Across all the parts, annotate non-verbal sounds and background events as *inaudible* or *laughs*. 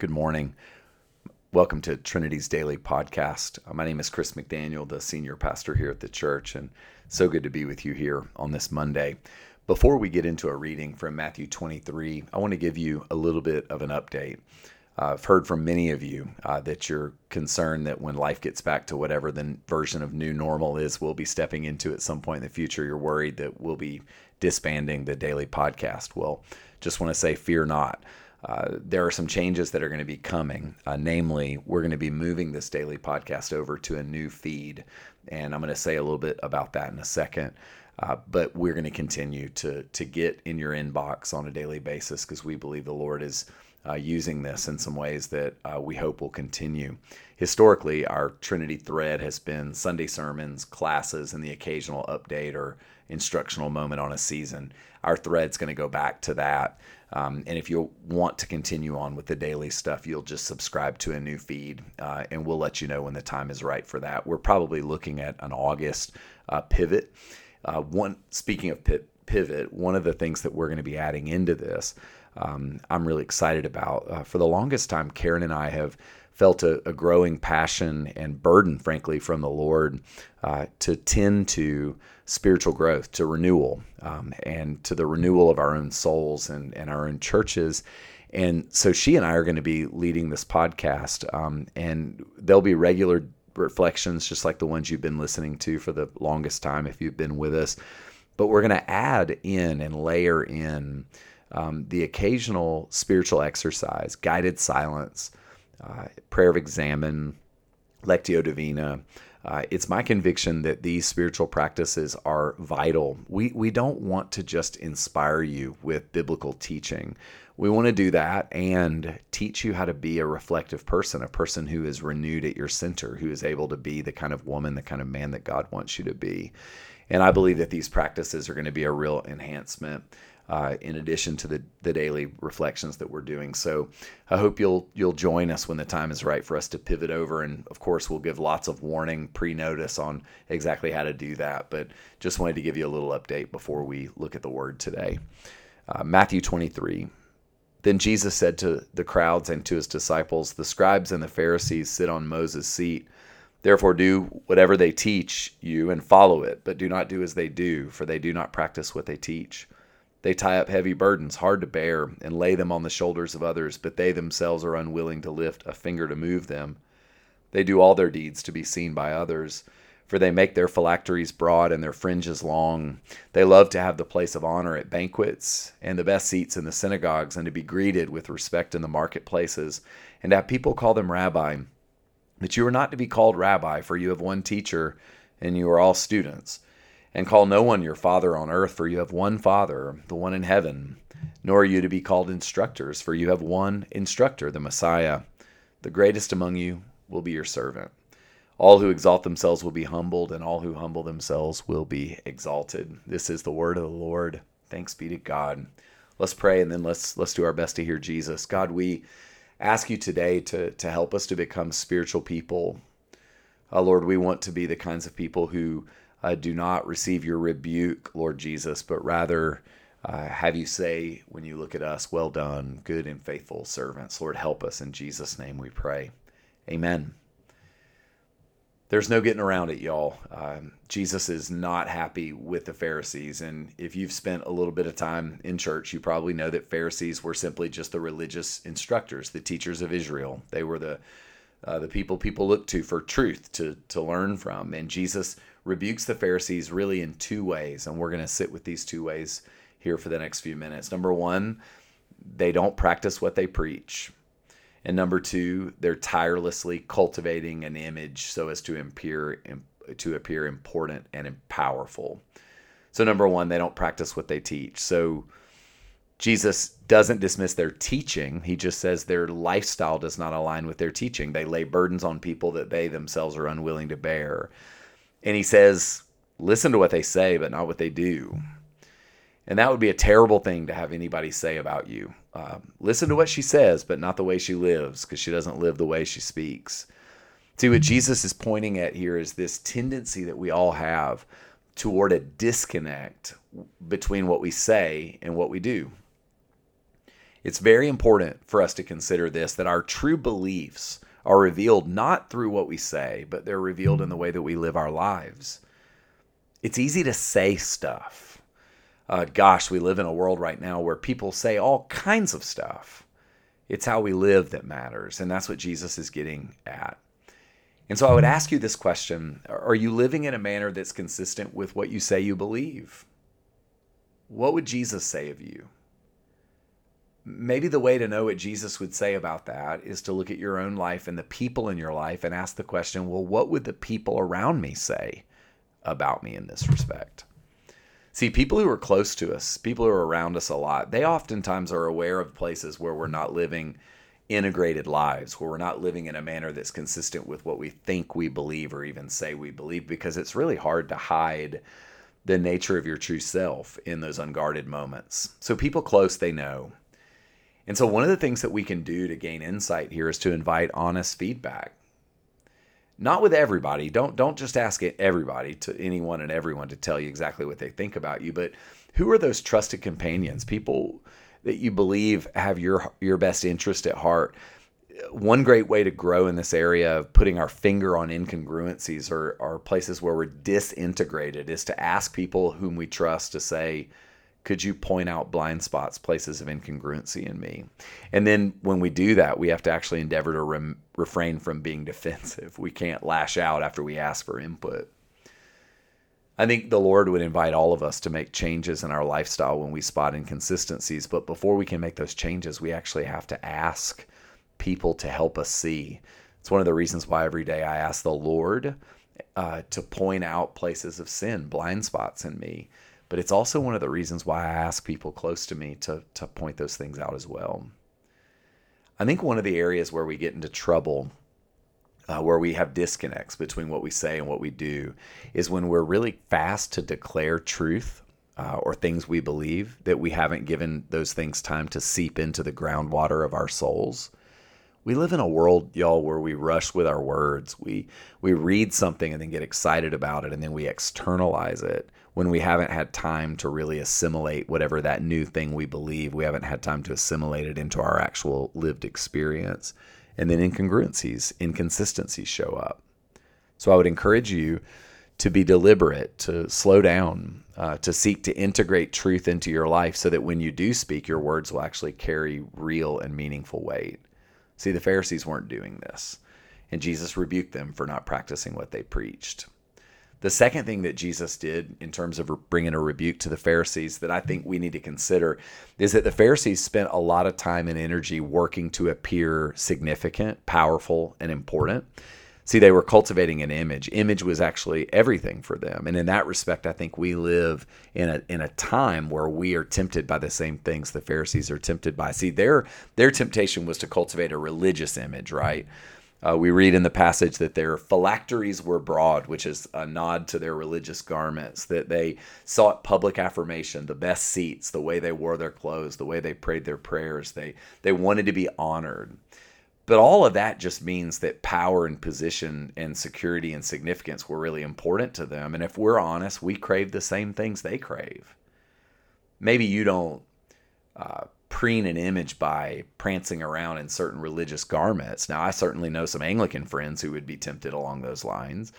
Good morning. Welcome to Trinity's Daily Podcast. Uh, my name is Chris McDaniel, the senior pastor here at the church, and so good to be with you here on this Monday. Before we get into a reading from Matthew 23, I want to give you a little bit of an update. Uh, I've heard from many of you uh, that you're concerned that when life gets back to whatever the version of new normal is, we'll be stepping into at some point in the future. You're worried that we'll be disbanding the daily podcast. Well, just want to say, fear not. Uh, there are some changes that are going to be coming. Uh, namely, we're going to be moving this daily podcast over to a new feed. And I'm going to say a little bit about that in a second. Uh, but we're going to continue to, to get in your inbox on a daily basis because we believe the Lord is uh, using this in some ways that uh, we hope will continue. Historically, our Trinity thread has been Sunday sermons, classes, and the occasional update or instructional moment on a season. Our thread's going to go back to that. Um, and if you want to continue on with the daily stuff, you'll just subscribe to a new feed, uh, and we'll let you know when the time is right for that. We're probably looking at an August uh, pivot. Uh, one speaking of pivot, one of the things that we're going to be adding into this, um, I'm really excited about. Uh, for the longest time, Karen and I have felt a, a growing passion and burden, frankly, from the Lord uh, to tend to spiritual growth, to renewal, um, and to the renewal of our own souls and, and our own churches. And so she and I are going to be leading this podcast, um, and there'll be regular reflections, just like the ones you've been listening to for the longest time if you've been with us. But we're going to add in and layer in um, the occasional spiritual exercise, guided silence, prayer of examen, lectio divina. Uh, it's my conviction that these spiritual practices are vital. We, we don't want to just inspire you with biblical teaching. We want to do that and teach you how to be a reflective person, a person who is renewed at your center, who is able to be the kind of woman, the kind of man that God wants you to be. And I believe that these practices are going to be a real enhancement uh, in addition to the, the daily reflections that we're doing. So I hope you'll you'll join us when the time is right for us to pivot over. And of course, we'll give lots of warning pre-notice on exactly how to do that. But just wanted to give you a little update before we look at the word today. Uh, Matthew 23. Then Jesus said to the crowds and to his disciples, The scribes and the Pharisees sit on Moses' seat. Therefore, do whatever they teach you and follow it, but do not do as they do, for they do not practice what they teach. They tie up heavy burdens, hard to bear, and lay them on the shoulders of others, but they themselves are unwilling to lift a finger to move them. They do all their deeds to be seen by others, for they make their phylacteries broad and their fringes long. They love to have the place of honor at banquets and the best seats in the synagogues, and to be greeted with respect in the marketplaces, and to have people call them rabbi. But you are not to be called rabbi, for you have one teacher, and you are all students. And call no one your father on earth, for you have one Father, the one in heaven. Nor are you to be called instructors, for you have one instructor, the Messiah. The greatest among you will be your servant. All who exalt themselves will be humbled, and all who humble themselves will be exalted. This is the word of the Lord. Thanks be to God. Let's pray and then let's let's do our best to hear Jesus. God, we ask you today to to help us to become spiritual people. Uh, Lord, we want to be the kinds of people who uh, do not receive your rebuke, Lord Jesus, but rather uh, have you say when you look at us, Well done, good and faithful servants. Lord, help us. In Jesus' name we pray. Amen. There's no getting around it, y'all. Um, Jesus is not happy with the Pharisees. And if you've spent a little bit of time in church, you probably know that Pharisees were simply just the religious instructors, the teachers of Israel. They were the uh, the people people look to for truth to to learn from. And Jesus rebukes the Pharisees really in two ways, and we're going to sit with these two ways here for the next few minutes. Number one, they don't practice what they preach. And number two, they're tirelessly cultivating an image so as to appear to appear important and powerful. So number one, they don't practice what they teach. So Jesus doesn't dismiss their teaching. He just says their lifestyle does not align with their teaching. They lay burdens on people that they themselves are unwilling to bear. And he says, listen to what they say, but not what they do. And that would be a terrible thing to have anybody say about you. Uh, listen to what she says, but not the way she lives, because she doesn't live the way she speaks. See, what Jesus is pointing at here is this tendency that we all have toward a disconnect between what we say and what we do. It's very important for us to consider this that our true beliefs are revealed not through what we say, but they're revealed in the way that we live our lives. It's easy to say stuff. Uh, gosh, we live in a world right now where people say all kinds of stuff. It's how we live that matters. And that's what Jesus is getting at. And so I would ask you this question Are you living in a manner that's consistent with what you say you believe? What would Jesus say of you? Maybe the way to know what Jesus would say about that is to look at your own life and the people in your life and ask the question well, what would the people around me say about me in this respect? See, people who are close to us, people who are around us a lot, they oftentimes are aware of places where we're not living integrated lives where we're not living in a manner that's consistent with what we think we believe or even say we believe because it's really hard to hide the nature of your true self in those unguarded moments. So people close they know. And so one of the things that we can do to gain insight here is to invite honest feedback. Not with everybody. Don't don't just ask everybody to anyone and everyone to tell you exactly what they think about you, but who are those trusted companions? People that you believe have your your best interest at heart. One great way to grow in this area of putting our finger on incongruencies or, or places where we're disintegrated is to ask people whom we trust to say, could you point out blind spots, places of incongruency in me? And then when we do that, we have to actually endeavor to refrain from being *laughs* defensive. We can't lash out after we ask for input. I think the Lord would invite all of us to make changes in our lifestyle when we spot inconsistencies. But before we can make those changes, we actually have to ask people to help us see. It's one of the reasons why every day I ask the Lord uh, to point out places of sin, blind spots in me. But it's also one of the reasons why I ask people close to me to, to point those things out as well. I think one of the areas where we get into trouble uh, where we have disconnects between what we say and what we do is when we're really fast to declare truth uh, or things we believe that we haven't given those things time to seep into the groundwater of our souls. We live in a world, y'all, where we rush with our words. We we read something and then get excited about it and then we externalize it when we haven't had time to really assimilate whatever that new thing we believe. We haven't had time to assimilate it into our actual lived experience and then incongruencies, inconsistencies show up. So I would encourage you to be deliberate, to slow down, uh, to seek to integrate truth into your life so that when you do speak, your words will actually carry real and meaningful weight. See, the Pharisees weren't doing this, and Jesus rebuked them for not practicing what they preached. The second thing that Jesus did in terms of bringing a rebuke to the Pharisees that I think we need to consider is that the Pharisees spent a lot of time and energy working to appear significant, powerful, and important. See, they were cultivating an image. Image was actually everything for them. And in that respect, I think we live in a in a time where we are tempted by the same things the Pharisees are tempted by. See, their their temptation was to cultivate a religious image, right? Uh, we read in the passage that their phylacteries were broad, which is a nod to their religious garments, that they sought public affirmation, the best seats, the way they wore their clothes, the way they prayed their prayers. They, they wanted to be honored. But all of that just means that power and position and security and significance were really important to them. And if we're honest, we crave the same things they crave. Maybe you don't uh, preen an image by prancing around in certain religious garments. Now, I certainly know some Anglican friends who would be tempted along those lines.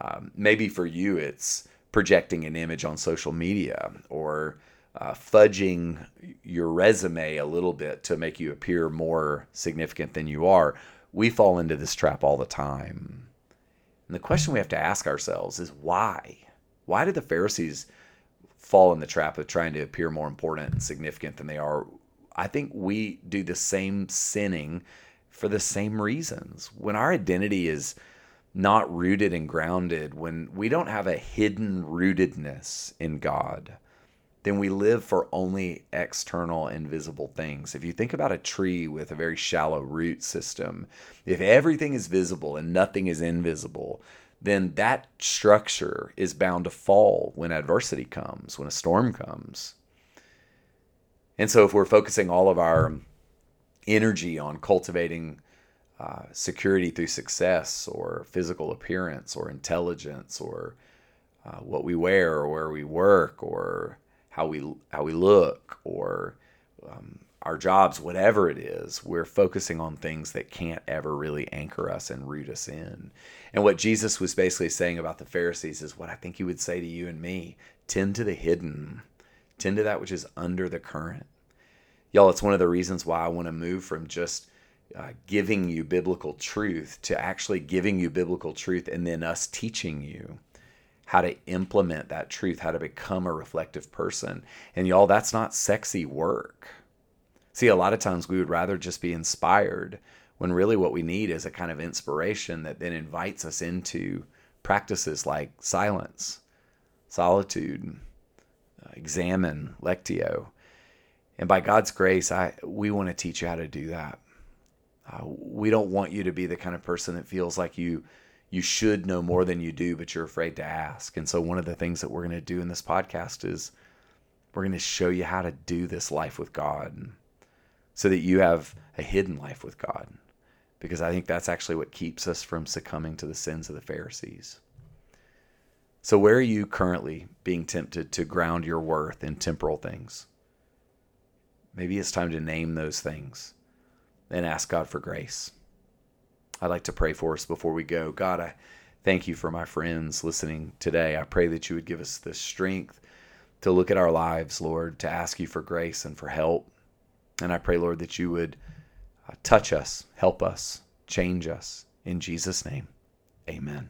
Um, maybe for you, it's projecting an image on social media or uh, fudging your resume a little bit to make you appear more significant than you are. We fall into this trap all the time. And the question we have to ask ourselves is why? Why did the Pharisees fall in the trap of trying to appear more important and significant than they are? I think we do the same sinning for the same reasons. When our identity is not rooted and grounded, when we don't have a hidden rootedness in God, then we live for only external invisible things. If you think about a tree with a very shallow root system, if everything is visible and nothing is invisible, then that structure is bound to fall when adversity comes, when a storm comes. And so, if we're focusing all of our energy on cultivating uh, security through success or physical appearance or intelligence or uh, what we wear or where we work or how we how we look or um, our jobs, whatever it is, we're focusing on things that can't ever really anchor us and root us in. And what Jesus was basically saying about the Pharisees is what I think he would say to you and me tend to the hidden, tend to that which is under the current. Y'all, it's one of the reasons why I want to move from just uh, giving you biblical truth to actually giving you biblical truth and then us teaching you how to implement that truth, how to become a reflective person. And y'all, that's not sexy work. See, a lot of times we would rather just be inspired when really what we need is a kind of inspiration that then invites us into practices like silence, solitude, examen, lectio. And by God's grace, I we want to teach you how to do that. Uh, we don't want you to be the kind of person that feels like you you should know more than you do, but you're afraid to ask. And so one of the things that we're going to do in this podcast is we're going to show you how to do this life with God so that you have a hidden life with God. Because I think that's actually what keeps us from succumbing to the sins of the Pharisees. So, where are you currently being tempted to ground your worth in temporal things? Maybe it's time to name those things and ask God for grace. I'd like to pray for us before we go. God, I thank you for my friends listening today. I pray that you would give us the strength to look at our lives, Lord, to ask you for grace and for help and I pray, Lord, that you would uh, touch us, help us, change us. In Jesus' name, amen.